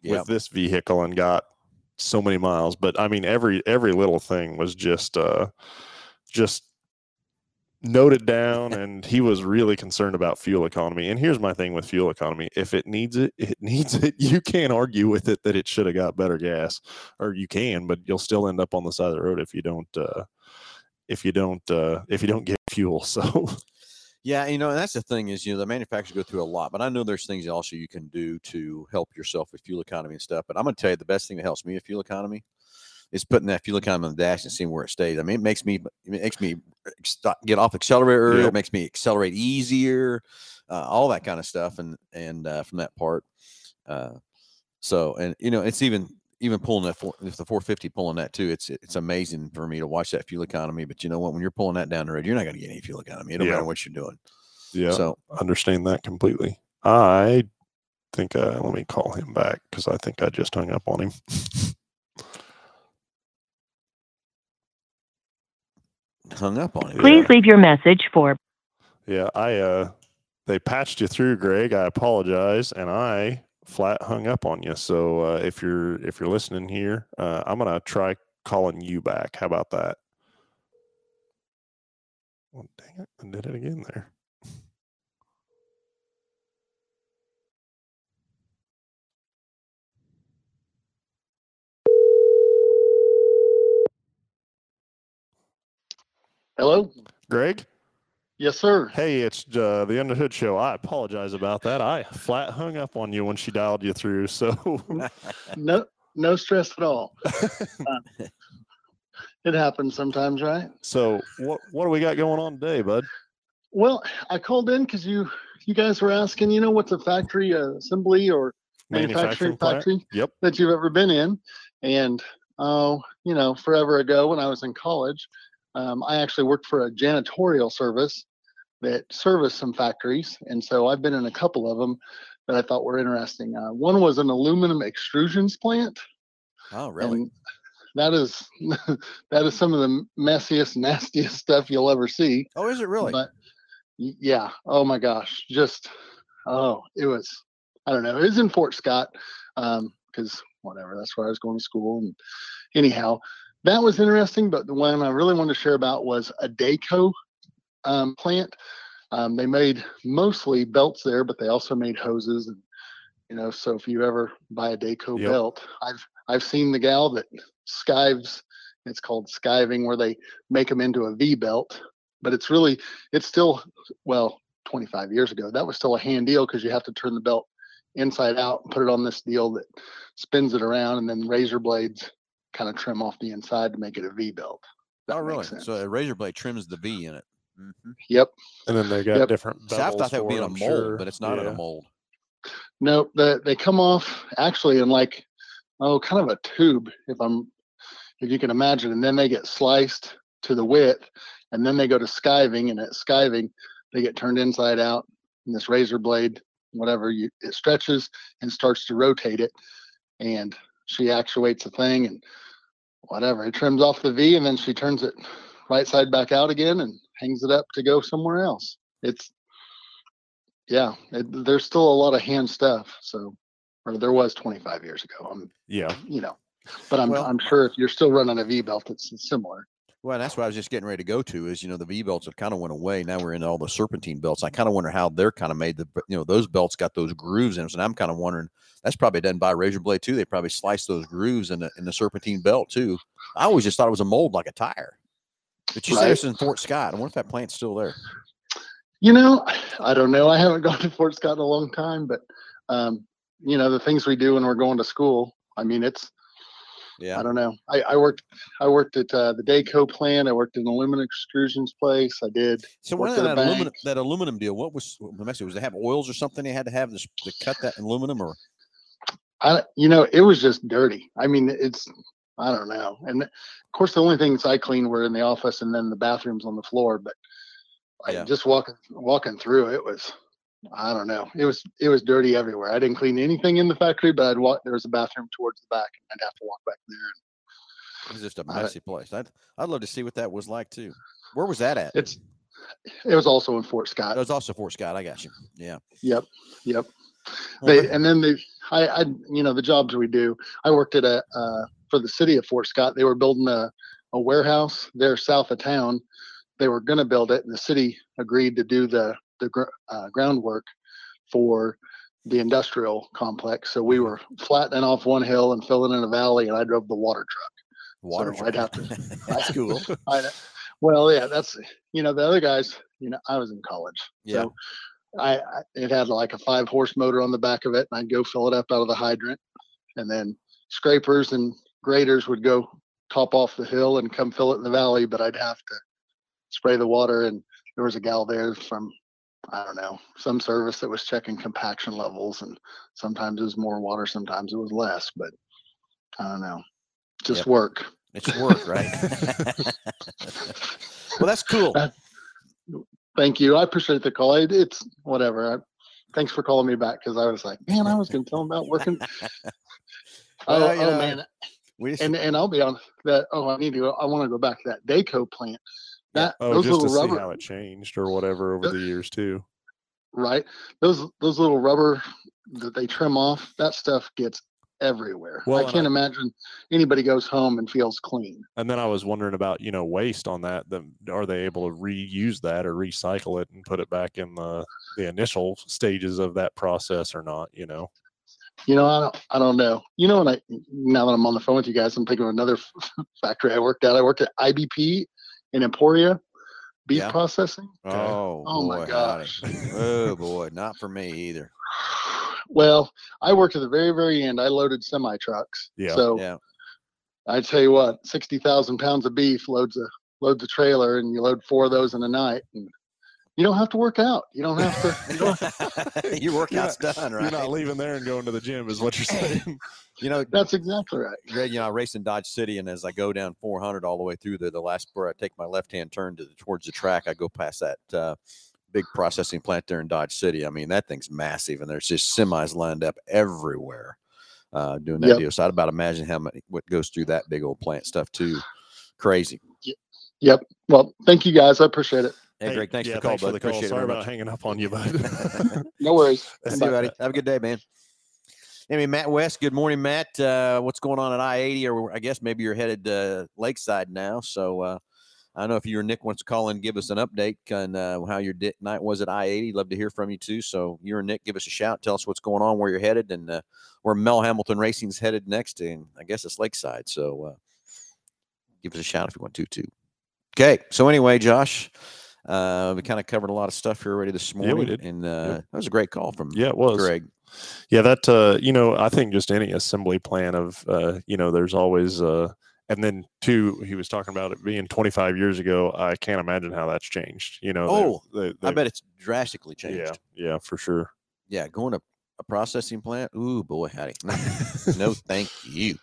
yeah. with this vehicle, and got so many miles. But I mean, every every little thing was just uh, just noted down, and he was really concerned about fuel economy. And here's my thing with fuel economy: if it needs it, it needs it. You can't argue with it that it should have got better gas, or you can, but you'll still end up on the side of the road if you don't. Uh, if you don't uh, if you don't get fuel so Yeah, you know, and that's the thing is, you know, the manufacturers go through a lot, but I know there's things also you can do to help yourself with fuel economy and stuff. But I'm going to tell you the best thing that helps me with fuel economy is putting that fuel economy on the dash and seeing where it stays. I mean, it makes me it makes me get off accelerator. Yep. It makes me accelerate easier, uh, all that kind of stuff. And and uh, from that part, uh, so and you know, it's even even pulling that four, if the 450 pulling that too. It's it's amazing for me to watch that fuel economy. But you know what? When you're pulling that down the road, you're not going to get any fuel economy. It don't Yeah. matter what you're doing. yeah So understand that completely i think uh, let me call him back because i think i just hung up on him hung up on it. Please leave your message for yeah i uh they patched you through greg i apologize and i flat hung up on you. So uh, if you're if you're listening here uh, i'm gonna try calling you back. How about that? Well, dang it i did it again there. Hello? greg Yes, sir. Hey, it's uh, the Underhood Show. I apologize about that. I flat hung up on you when she dialed you through. So, No, no stress at all. Uh, it happens sometimes, right? so what what do we got going on today, bud? Well, I called in because you you guys were asking, you know, what's a factory uh, assembly or manufacturing, plant? factory Yep. that you've ever been in? And oh, you know, forever ago when I was in college, um, I actually worked for a janitorial service that serviced some factories, and so I've been in a couple of them that I thought were interesting. Uh, one was an aluminum extrusions plant. Oh, really? That is that is some of the messiest, nastiest stuff you'll ever see. oh, is it really? But yeah, oh my gosh, just oh, it was I don't know. It was in Fort Scott, um, because whatever, that's where I was going to school. And anyhow, that was interesting. But the one I really wanted to share about was a Dayco um, plant. Um, they made mostly belts there, but they also made hoses and you know. So if you ever buy a Dayco Yep. belt, I've I've seen the gal that skives. It's called skiving, where they make them into a V belt. But it's really, it's still, well, 25 years ago, that was still a hand deal because you have to turn the belt inside out and put it on this deal that spins it around, and then razor blades kind of trim off the inside to make it a V belt. Oh, really? sense. So a razor blade trims the V in it. hmm Yep. And then they got Yep. different. See, I thought that would be in a mold, sure. but it's not in a mold. No, the, they come off actually in like, oh, kind of a tube, if I'm, if you can imagine, and then they get sliced to the width, and then they go to skiving, and at skiving, they get turned inside out, and this razor blade, whatever you, it stretches and starts to rotate it, and she actuates the thing, and whatever, it trims off the V, and then she turns it right side back out again and hangs it up to go somewhere else. It's yeah, it, there's still a lot of hand stuff. So, or there was 25 years ago. I'm, Yeah. you know, but I'm Well- I'm sure if you're still running a V belt, it's similar. Well, that's what I was just getting ready to go to. Is you know the V belts have kind of went away. Now we're in all the serpentine belts. I kind of wonder how they're kind of made. The you know those belts got those grooves in them, and I'm kind of wondering that's probably done by razor blade too. They probably slice those grooves in the in the serpentine belt too. I always just thought it was a mold like a tire. But you said Right. it's in Fort Scott. I wonder if that plant's still there. You know, I don't know. I haven't gone to Fort Scott in a long time, but um, you know, the things we do when we're going to school. I mean, it's Yeah. I don't know. I, I worked I worked at uh, the Dayco plant. I worked in aluminum extrusions place. I did. So what worked of at a that aluminum that aluminum deal, what was the me see, was they have oils or something they had to have this to cut that aluminum or I you know, it was just dirty. I mean, it's I don't know. And of course, the only things I cleaned were in the office and then the bathrooms on the floor. But I just walking walking through it was I don't know. It was it was dirty everywhere. I didn't clean anything in the factory, but I'd walk. There was a bathroom towards the back, and I'd have to walk back there. it was just a messy place. I'd I'd love to see what that was like too. Where was that at? It's it was also in Fort Scott. It was also Fort Scott. I got you. Yeah. Yep, yep. They and then they, I, I, you know, the jobs we do. I worked at a uh, for the city of Fort Scott. They were building a a warehouse there south of town. They were going to build it, and the city agreed to do the the gr- uh, groundwork for the industrial complex. So we were flattening off one hill and filling in a valley, and I drove the water truck. water. so I'd have to- That's cool. I, well, yeah, that's you know the other guys. You know, I was in college. Yeah. So I, I it had like a five horse motor on the back of it, and I'd go fill it up out of the hydrant, and then scrapers and graders would go top off the hill and come fill it in the valley. But I'd have to spray the water, and there was a gal there from I don't know some service that was checking compaction levels, and sometimes it was more water, sometimes it was less, but I don't know, just Yep. work. It's work, right? well, that's cool. Uh, Thank you. I appreciate the call. It, it's whatever. I, thanks for calling me back because I was like, man, I was going to tell him about working. oh, Well, oh know, man, just, and and I'll be on that. Oh, I need to. go I want to go back to that Dayco plant. That Oh, those just to little see rubber, how it changed or whatever over Uh, the years too. right? Those those little rubber that they trim off. That stuff gets everywhere. Well, I can't I- imagine anybody goes home and feels clean. And then I was wondering about you know waste on that. Then are they able to reuse that or recycle it and put it back in the the initial stages of that process or not? You know. You know, I don't, I don't know. You know, when I now that I'm on the phone with you guys, I'm thinking of another factory I worked at. I worked at IBP in Emporia, beef Yeah. processing. Okay. oh, Oh my boy, howdy. gosh. Oh boy, not for me either. Well, I worked at the very, very end. I loaded semi trucks. Yeah. So Yeah. I tell you what, sixty thousand pounds of beef loads a loads a trailer, and you load four of those in a night. And you don't have to work out. You don't have to. You don't, Your workout's not- done, right? You're not leaving there and going to the gym, is what you're saying. You know, that's exactly right. Greg, you know, I race in Dodge City, and as I go down 400 all the way through there, the last where I take my left-hand turn to the, towards the track, I go past that uh, big processing plant there in Dodge City. I mean, that thing's massive, and there's just semis lined up everywhere uh, doing that Yep. deal. So I'd about imagine how many what goes through that big old plant stuff too. Crazy. Yep. Well, thank you guys. I appreciate it. Hey, Greg, thanks yeah, for the call, thanks bud. for the call. Appreciate it Sorry about much. hanging up on you, bud. No worries. See you, buddy. Have a good day, man. I mean, Matt West. Good morning, Matt. Uh, what's going on at I eighty? Or I guess maybe you're headed uh, Lakeside now. So uh, I don't know if you or Nick wants to call in give us an update on uh, how your di- night was at I eighty. Love to hear from you too. So you or Nick, give us a shout. Tell us what's going on, where you're headed, and uh, where Mel Hambelton Racing's headed next. And I guess it's Lakeside. So uh, give us a shout if you want to too. Okay. So anyway, Josh. Uh, we kind of covered a lot of stuff here already this morning. Yeah, we did. and uh, that was a great call from yeah, it was. Greg. Yeah, that uh, you know, I think just any assembly plan of uh, you know, there's always uh and then two, he was talking about it being 25 years ago. I can't imagine how that's changed. You know, Oh, they, I they've- bet it's drastically changed. yeah, yeah, for sure. Yeah, going to a processing plant. Ooh, boy, howdy. No thank you.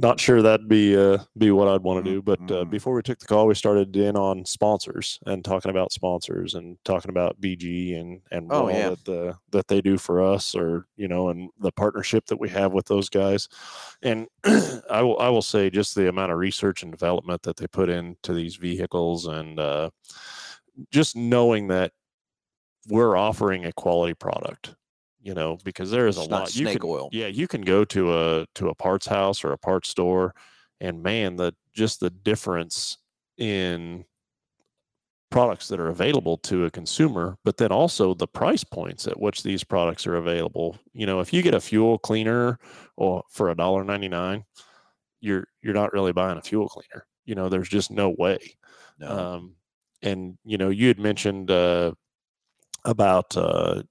Not sure that'd be uh be what I'd want to do. But uh, Mm. before we took the call, we started in on sponsors and talking about sponsors and talking about BG and and Oh, all yeah. that the that they do for us, or you know, and the partnership that we have with those guys. And I will I will say just the amount of research and development that they put into these vehicles, and uh, just knowing that we're offering a quality product. You know, because there is a It's not lot you snake can, oil. yeah, you can go to a to a parts house or a parts store, and man, the just the difference in products that are available to a consumer, but then also the price points at which these products are available. You know, if you get a fuel cleaner or for a dollar ninety nine, you're you're not really buying a fuel cleaner. you know, there's just no way. No. Um, and you know, you had mentioned uh, about uh,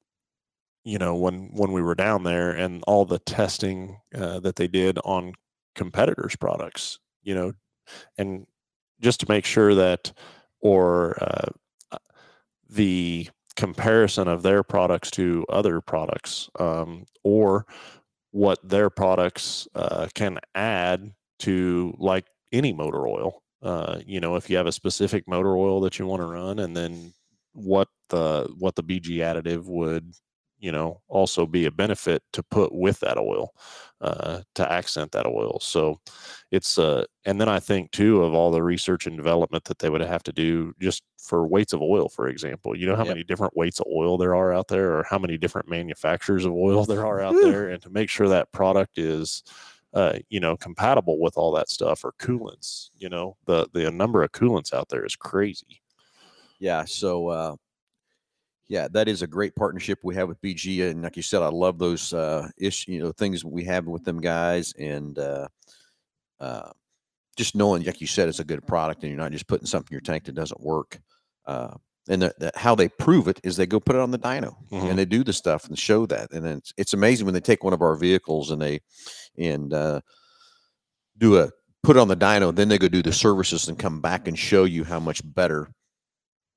you know when when we were down there and all the testing uh, that they did on competitors' products. You know, and just to make sure that or uh, uh the comparison of their products to other products um, or what their products uh, can add to like any motor oil uh, you know if you have a specific motor oil that you want to run and then what the what the bg additive would you know also be a benefit to put with that oil uh, to accent that oil so it's uh and then i think too of all the research and development that they would have to do just for weights of oil for example you know how Yep. many different weights of oil there are out there or how many different manufacturers of oil there are out there and to make sure that product is uh, you know compatible with all that stuff or coolants you know the the number of coolants out there is crazy Yeah. So, uh, yeah, that is a great partnership we have with BG, and like you said, I love those uh, ish, you know, things we have with them guys, and uh, uh, just knowing, like you said, it's a good product, and you're not just putting something in your tank that doesn't work. Uh, and the, the, how they prove it is they go put it on the dyno Mhm. and they do the stuff and show that, and then it's, it's amazing when they take one of our vehicles and they and uh, do a put it on the dyno, then they go do the services and come back and show you how much better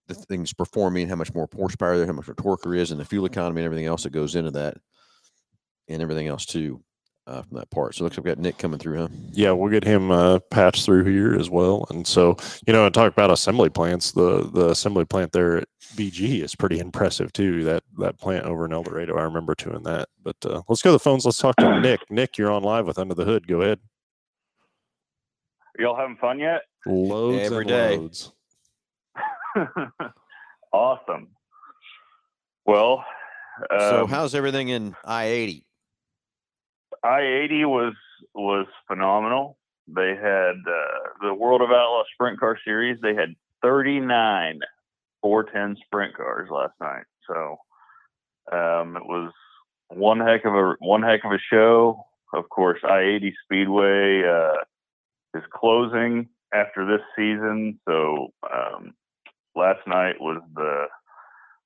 the thing's performing, how much more horsepower there, how much more torque there is, and the fuel economy and everything else that goes into that, and everything else too uh, from that part. So it looks like we got Nick coming through, huh? yeah, we'll get him uh, patched through here as well. And so, you know, and talk about assembly plants. The the assembly plant there at BG is pretty impressive too. That that plant over in El Dorado, I remember doing that. But uh, let's go to the phones. Let's talk to Nick. Nick, you're on live with Under the Hood. Go ahead. Y'all having fun yet? Loads Every and day. loads. awesome. Well, so um, how's everything in I eighty? I eighty was was phenomenal. They had uh, the World of Outlaw Sprint Car Series. They had thirty nine 410 sprint cars last night. So um, it was one heck of a one heck of a show. Of course, I eighty Speedway uh, is closing after this season. So um, last night was the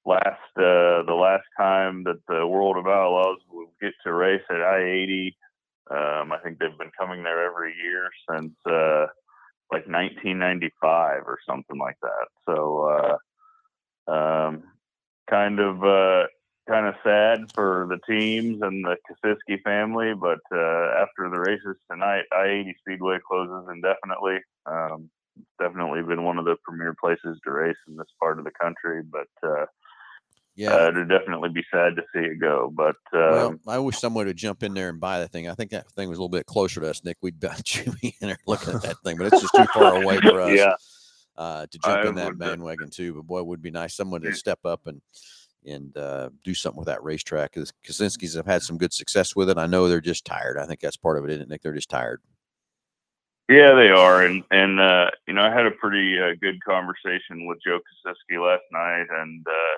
last uh, the last time that the World of Outlaws will get to race at I eighty. Um, I think they've been coming there every year since uh, like 1995 or something like that. So uh, um, kind of uh, kind of sad for the teams and the Kosiski family, but uh, after the races tonight, I eighty Speedway closes indefinitely. Um, definitely been one of the premier places to race in this part of the country, but uh, Yeah. uh, it'd definitely be sad to see it go. But um, well, I wish someone would jump in there and buy that thing. I think that thing was a little bit closer to us, Nick. We'd be in there looking at that thing, but it's just too far away for us. yeah, uh, to jump I in that bandwagon too. But boy, it would be nice someone to step up and and uh, do something with that racetrack. Because Kosiski's have had some good success with it. I know they're just tired. I think that's part of it, isn't it, Nick? They're just tired. Yeah, they are, and and uh, you know, I had a pretty uh, good conversation with Joe Kosiski last night, and uh,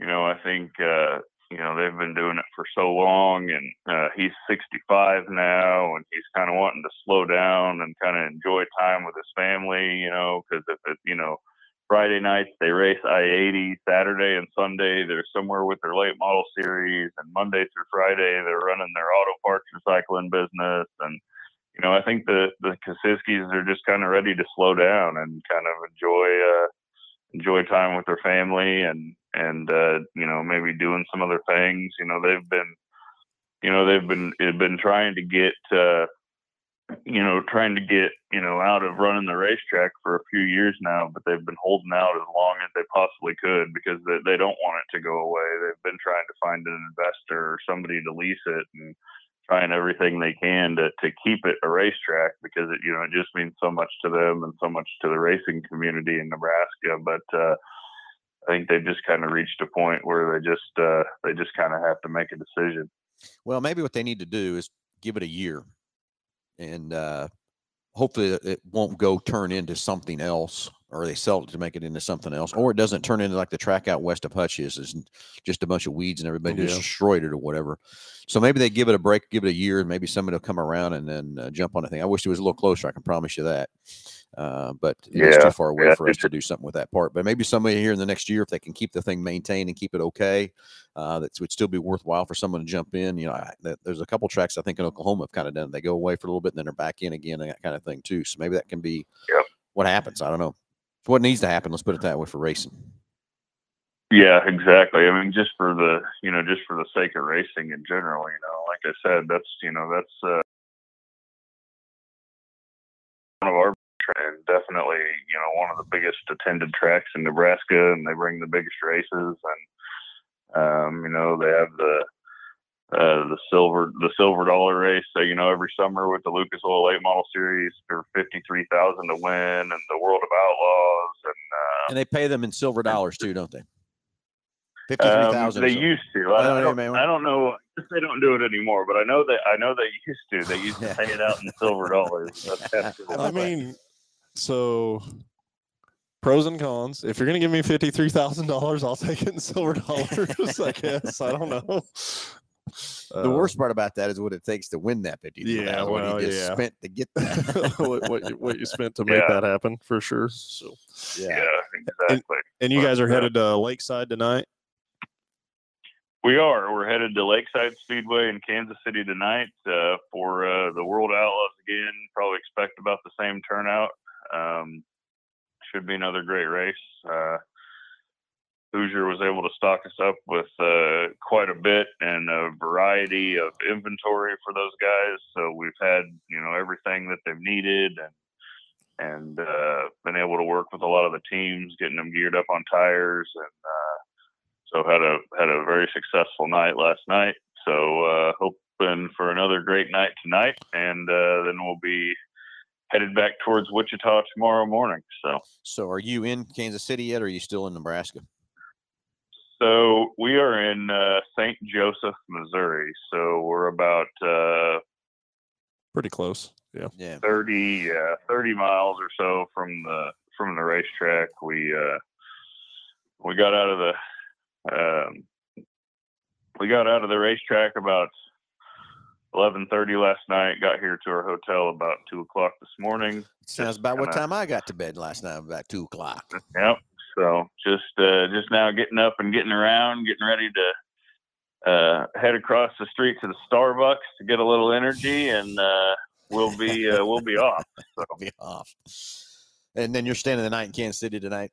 you know, I think uh, you know they've been doing it for so long, and uh, he's 65 now, and he's kind of wanting to slow down and kind of enjoy time with his family, you know, because if it, you know. Friday nights they race I-80. Saturday and Sunday they're somewhere with their late model series, and Monday through Friday they're running their auto parts recycling business. And you know, I think the the Kosiskis are just kind of ready to slow down and kind of enjoy uh, enjoy time with their family and and uh, you know maybe doing some other things. You know, they've been you know they've been have been trying to get uh, you know trying to get you know out of running the racetrack for a few years now, but they've been holding out as long as they possibly could because they, they don't want it to go away. They've been trying to find an investor or somebody to lease it and trying everything they can to, to keep it a racetrack because it you know it just means so much to them and so much to the racing community in Nebraska. But uh, I think they've just kind of reached a point where they just uh, they just kind of have to make a decision. Well, maybe what they need to do is give it a year, and uh, hopefully it- it won't go turn into something else, or they sell it to make it into something else, or it doesn't turn into like the track out west of Hutch is, just a bunch of weeds and everybody just destroyed it or whatever. So maybe they give it a break, give it a year, and maybe somebody will come around and then uh, jump on a thing. I wish it was a little closer. I can promise you that. Uh, but it's too far away yeah, for us to do something with that part. But maybe somebody here in the next year, if they can keep the thing maintained and keep it okay, uh, that would still be worthwhile for someone to jump in. You know, I, there's a couple tracks I think in Oklahoma have kind of done. They go away for a little bit and then they're back in again and that kind of thing too. So maybe that can be Yep. what happens. I don't know. What needs to happen. Let's put it that way for racing. Yeah, exactly. I mean, just for the you know, just for the sake of racing in general, you know, like I said, that's you know, that's uh, one of our and definitely you know one of the biggest attended tracks in Nebraska, and they bring the biggest races, and um, you know they have the uh, the silver the silver dollar race. So you know every summer with the Lucas Oil Late Model Series for fifty three thousand to win, and the World of Outlaws, and uh, And they pay them in silver dollars too, don't they? Fifty-three Um, thousand. they used to. I I, don't I, know, don't. I don't know. They don't do it anymore, but I know that I know they used to. They used to pay it out in silver dollars. I mean, so pros and cons. If you're gonna give me fifty three thousand dollars, I'll take it in silver dollars. I guess I don't know. The Uh, worst part about that is what it takes to win that fifty-three Yeah, thousand. what well, he just yeah. spent to get that. what, what, you, what you spent to make Yeah. that happen for sure. So, yeah, exactly. and you But, guys are headed to Lakeside tonight. We are. We're headed to Lakeside Speedway in Kansas City tonight uh, for uh, the World Outlaws again. Probably expect about the same turnout. Um, should be another great race. Uh, Hoosier was able to stock us up with uh, quite a bit and a variety of inventory for those guys. So we've had you know everything that they've needed and and uh, been able to work with a lot of the teams, getting them geared up on tires and. Uh, so had a had a very successful night last night. So uh, hoping for another great night tonight, and uh, then we'll be headed back towards Wichita tomorrow morning. So so, are you in Kansas City yet, or are you still in Nebraska? So we are in uh, St. Joseph, Missouri. So we're about uh, Pretty close. Yeah. Yeah. 30 uh, 30 miles or so from the from the racetrack. We uh, we got out of the um, we got out of the racetrack about eleven thirty last night. Got here to our hotel about two o'clock this morning. Sounds about what kinda- time I got to bed last night, about two o'clock. Yep. So just uh, just now getting up and getting around, getting ready to uh, head across the street to the Starbucks to get a little energy, and uh, we'll be uh, we'll be off. So. Be off. And then you're staying the night in Kansas City tonight.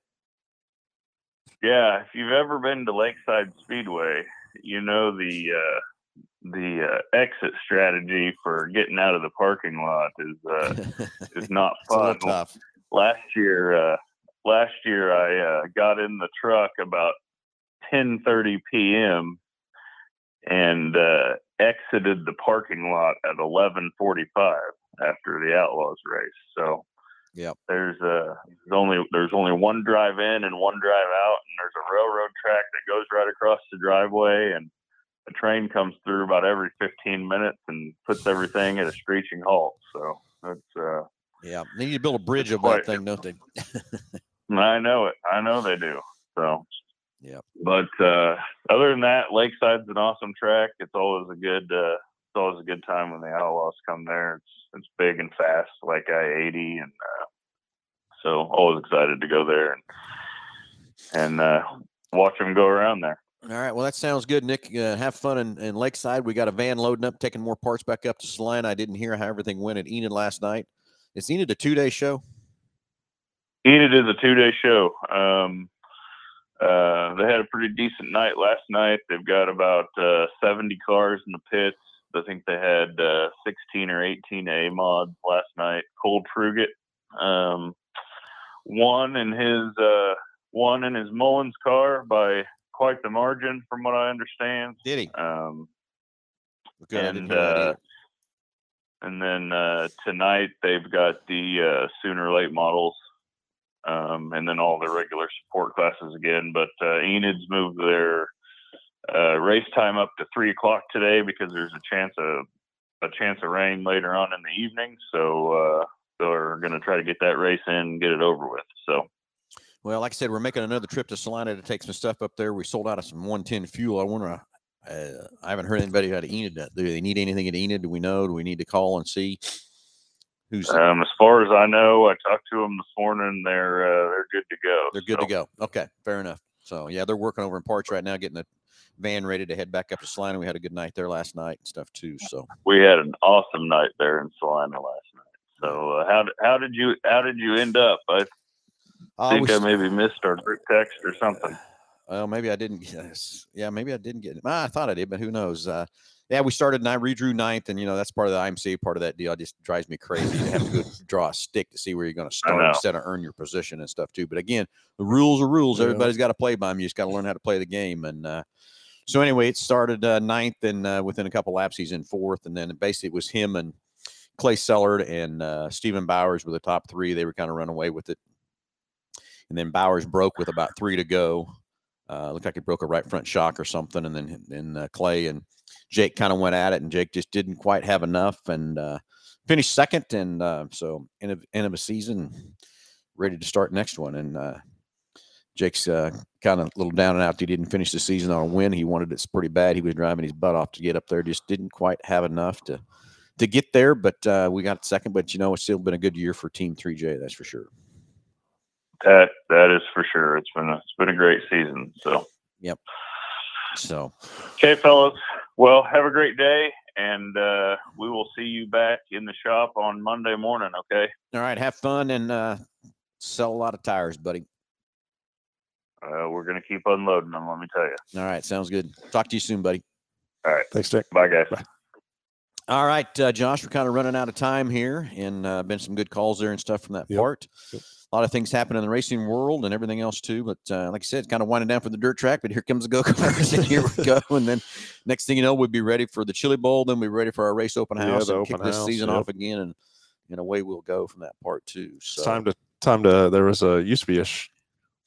Yeah, if you've ever been to Lakeside Speedway, you know the uh, the uh, exit strategy for getting out of the parking lot is uh, is not fun. tough. Last year, uh, last year I uh, got in the truck about 10:30 p.m. and uh, exited the parking lot at 11:45 after the Outlaws race. So. yeah, There's uh there's only there's only one drive in and one drive out, and there's a railroad track that goes right across the driveway, and a train comes through about every 15 minutes and puts everything at a screeching halt. So that's uh, Yeah. They need to build a bridge over that thing, don't they? I know it. I know they do. So yeah. But uh, other than that, Lakeside's an awesome track. It's always a good uh, it's always a good time when the Outlaws come there. It's it's big and fast, like I eighty, and uh, so always excited to go there and and uh, watch them go around there. All right. Well, that sounds good, Nick. Uh, have fun in, in Lakeside. We got a van loading up, taking more parts back up to Salina. I didn't hear how everything went at Enid last night. Is Enid a two day show? Enid is a two day show. Um, uh, they had a pretty decent night last night. They've got about uh, 70 cars in the pits. I think they had uh, 16 or 18 A mods last night. Cole Truget um, won in his uh, won in his Mullins car by quite the margin, from what I understand. Did he? Um, Good. And uh, and then uh, tonight they've got the uh, sooner late models, um, and then all the regular support classes again. But uh, Enid's moved their uh, race time up to three o'clock today because there's a chance of a chance of rain later on in the evening. So uh, they're going to try to get that race in and get it over with. So Well, like I said, we're making another trip to Salina to take some stuff up there. We sold out of some 110 fuel. I wonder, uh, I haven't heard anybody out of Enid. Do they need anything at Enid? Do we know? Do we need to call and see? Who's Um, as far as I know, I talked to them this morning. They're uh, they're good to go. they're good So, to go. Okay, fair enough. So yeah, they're working over in parts right now, getting the van ready to head back up to Salina. We had a good night there last night and stuff too. So We had an awesome night there in Salina last night. So uh, how did how did you how did you end up? I I think I was- maybe missed our group text or something. Well, maybe I didn't. Yes. Yeah, maybe I didn't get it. I thought I did, but who knows? Uh, yeah, we started and I redrew ninth, and you know that's part of the IMC part of that deal. It just drives me crazy to have to go draw a stick to see where you're going to start instead of earn your position and stuff too. But again, the rules are rules. Yeah. Everybody's got to play by them. You just got to learn how to play the game. And uh, so anyway, it started uh, ninth, and uh, within a couple laps, he's in fourth, and then basically it was him and Clay Sellard and uh, Stephen Bowers were the top three. They were kind of run away with it. And then Bowers broke with about three to go. Uh, looked like he broke a right front shock or something. And then then uh, Clay and Jake kind of went at it, and Jake just didn't quite have enough and uh, finished second. And uh, so end of end of a season, ready to start next one. And uh, Jake's uh, kind of a little down and out. He didn't finish the season on a win. He wanted it pretty bad. He was driving his butt off to get up there. Just didn't quite have enough to to get there. But uh, we got second. But you know, it's still been a good year for Team 3J. That's for sure. That that is for sure. It's been a, it's been a great season. So Yep. So okay, fellas. Well, have a great day, and uh, we will see you back in the shop on Monday morning. Okay. all right, have fun and uh, sell a lot of tires, buddy. Uh, we're gonna keep unloading them. Let me tell you. All right, sounds good. Talk to you soon, buddy. All right. Thanks, Dick. Bye, guys. All right, uh, Josh, we're kind of running out of time here, and uh, been some good calls there and stuff from that Yep, part. yep. A lot of things happen in the racing world and everything else too. But uh, like I said, it's kind of winding down for the dirt track. But here comes the go karts, and here we go. And then next thing you know, we'd be ready for the Chili Bowl. Then we'll be ready for our race open house the and kick open this season yep. off again, and and away we'll go from that part too. So It's time to time to. There was a used to be a sh-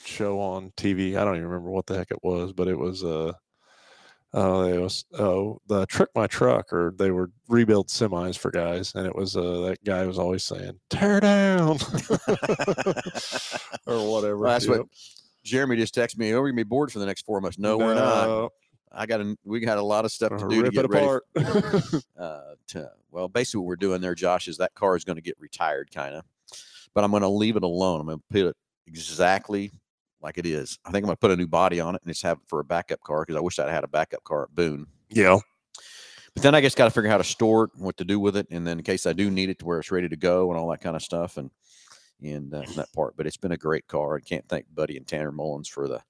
show on TV. I don't even remember what the heck it was, but it was uh oh it was oh the trick my truck or they were rebuild semis for guys, and it was uh that guy was always saying tear down or whatever. Well, that's Yep. what Jeremy just texted me. Oh, we're gonna be bored for the next four months. No, we're not. I got a, we got a lot of stuff to do to get it ready. uh, to, well, basically what we're doing there, Josh, is that car is going to get retired, kind of, but I'm going to leave it alone. I'm going to put it exactly like it is. I think I'm going to put a new body on it and just have it for a backup car because I wish I'd had a backup car at Boone. yeah, But then I just got to figure out how to store it, and what to do with it, and then in case I do need it to where it's ready to go and all that kind of stuff, and and uh, that part. But it's been a great car. I can't thank Buddy and Tanner Mullins for the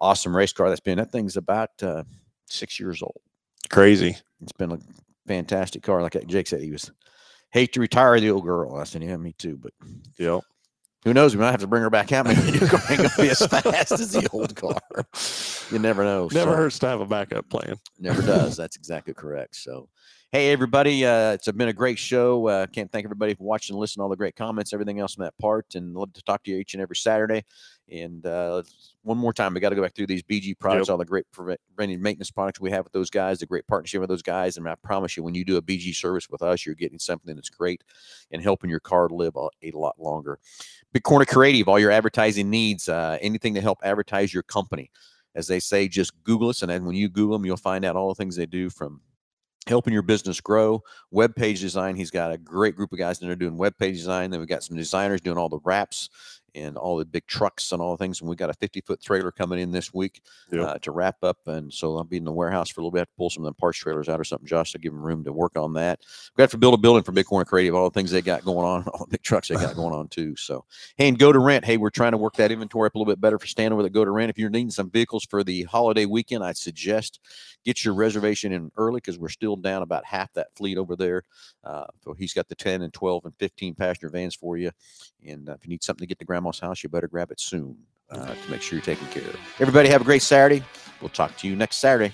awesome race car that's been. That thing's about uh, six years old. crazy. It's been a fantastic car. Like Jake said, he was hate to retire the old girl. I said, yeah, me too. But Yep. Who knows? We might have to bring her back out. Maybe the new car ain't gonna be as fast as the old car. You never know. Never so- hurts to have a backup plan. Never does. That's exactly correct. So, hey, everybody, uh, it's been a great show. Uh, can't thank everybody for watching and listening, all the great comments, everything else in that part, and love to talk to you each and every Saturday. And uh, one more time, we got to go back through these BG products, all the great preventive maintenance products we have with those guys, the great partnership with those guys. And I promise you, when you do a BG service with us, you're getting something that's great and helping your car live a, a lot longer. Big Corner Creative, all your advertising needs, uh, anything to help advertise your company as they say, just Google us. And then when you Google them, you'll find out all the things they do from helping your business grow, web page design. He's got a great group of guys that are doing web page design. Then we've got some designers doing all the wraps and all the big trucks and all the things. And we've got a 50 foot trailer coming in this week Yep. uh, to wrap up. And so I'll be in the warehouse for a little bit, to pull some of them parts trailers out or something, Josh, to give them room to work on that. We have to build a building for Big Corner Creative, all the things they got going on, all the big trucks they got going on too. So, hey, and go to rent. Hey, we're trying to work that inventory up a little bit better for standing over at go to rent. If you're needing some vehicles for the holiday weekend, I'd suggest get your reservation in early because we're still down about half that fleet over there. Uh, so he's got the 10 and 12 and 15 passenger vans for you. And uh, if you need something to get to grandma's house, you better grab it soon uh, to make sure you're taken care of. Everybody have a great Saturday. We'll talk to you next Saturday.